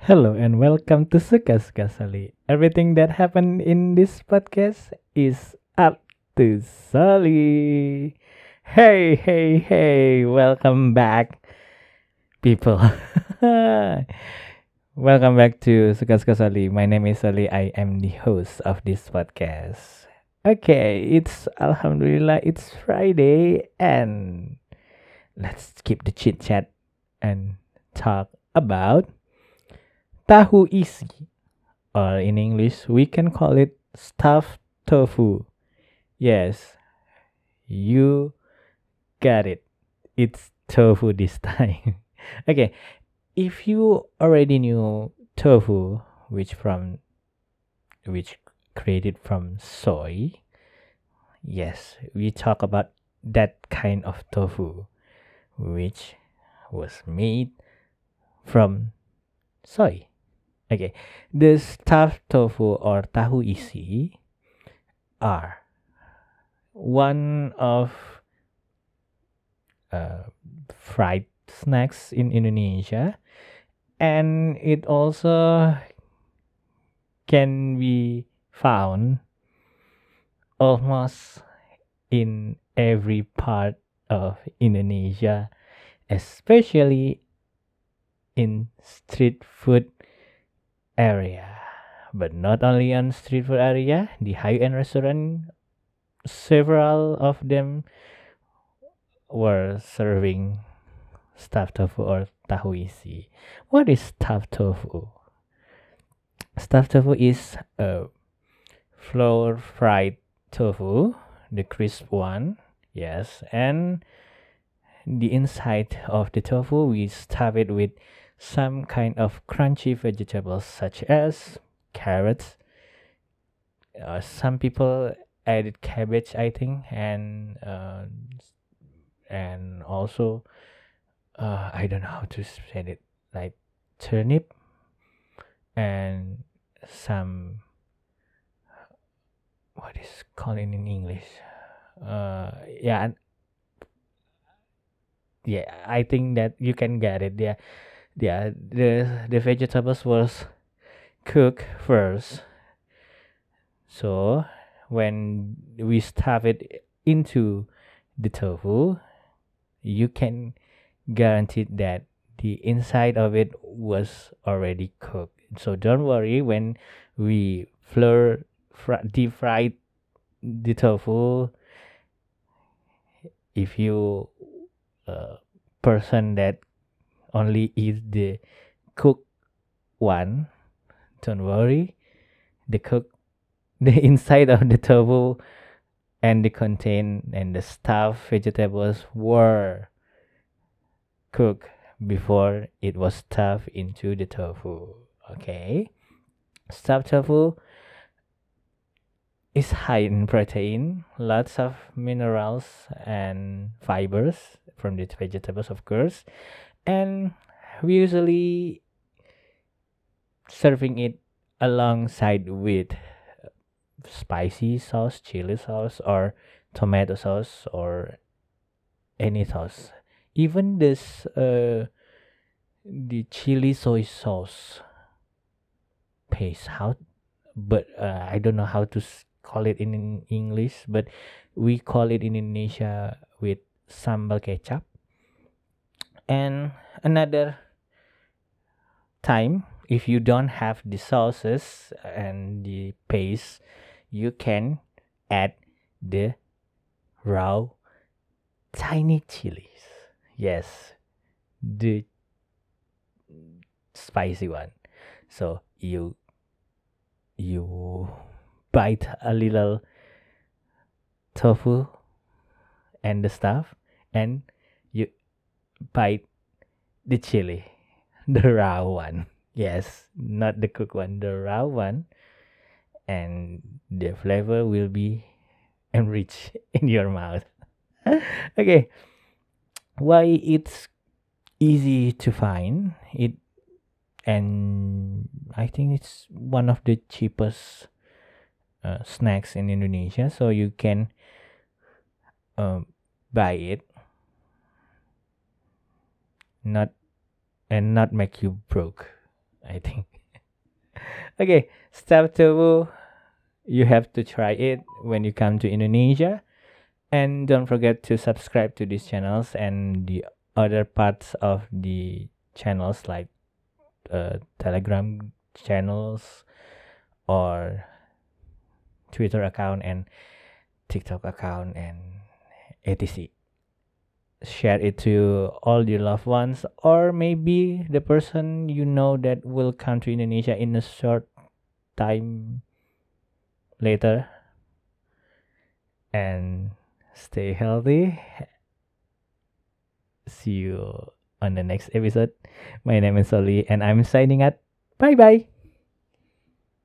Hello and welcome to Suka Suka Sali. Everything that happened in this podcast is up to Sali. Hey, hey, hey, welcome back, people. welcome back to Suka Suka Sali. My name is Sali. I am the host of this podcast. Okay, it's Alhamdulillah, it's Friday, and let's keep the chit chat and talk about tahu isi, or in English, we can call it stuffed tofu. Yes, you got it. It's tofu this time. okay, if you already knew tofu, which from which created from soy, yes, we talk about that kind of tofu, which was made from soy. Okay, the stuffed tofu or tahu isi are one of uh, fried snacks in Indonesia, and it also can be found almost in every part of Indonesia, especially in street food area. But not only on street food area, the high-end restaurant, several of them were serving stuffed tofu or tahu isi. What is stuffed tofu? Stuffed tofu is a flour fried tofu, the crisp one, yes, and the inside of the tofu we stuff it with some kind of crunchy vegetables such as carrots. Uh, some people added cabbage, I think, and uh, and also uh, I don't know how to say it, like turnip and some what is called in English. Uh, yeah, yeah, I think that you can get it. Yeah, yeah. The the vegetables was cooked first. So when we stuff it into the tofu, you can guarantee that the inside of it was already cooked. So don't worry when we flour fr- deep fried the tofu. If you uh, person that only eat the cooked one, don't worry. The cook, the inside of the tofu and the contain and the stuffed vegetables were cooked before it was stuffed into the tofu. Okay, stuffed tofu is high in protein, lots of minerals and fibers from the vegetables, of course, and we usually serving it alongside with spicy sauce, chili sauce, or tomato sauce, or any sauce. Even this, uh, the chili soy sauce paste how, but uh, I don't know how to call it in English, but we call it in Indonesia with sambal kecap. And another time, if you don't have the sauces and the paste, you can add the raw tiny chilies. Yes, the spicy one. So you you bite a little tofu and the stuff and bite the chili the raw one. Yes not the cooked one the raw one. And the flavor will be enriched in your mouth. Okay. Why it's easy to find it and i think it's one of the cheapest uh, snacks in indonesia so you can um, buy it not and not make you broke I think. okay, step two, you have to try it when you come to Indonesia, and don't forget to subscribe to these channels and the other parts of the channels like uh, Telegram channels or Twitter account and TikTok account and etc. Share it to all your loved ones or maybe the person you know that will come to Indonesia in a short time later. And stay healthy. See you on the next episode. My name is Oli and I'm signing out. Bye bye.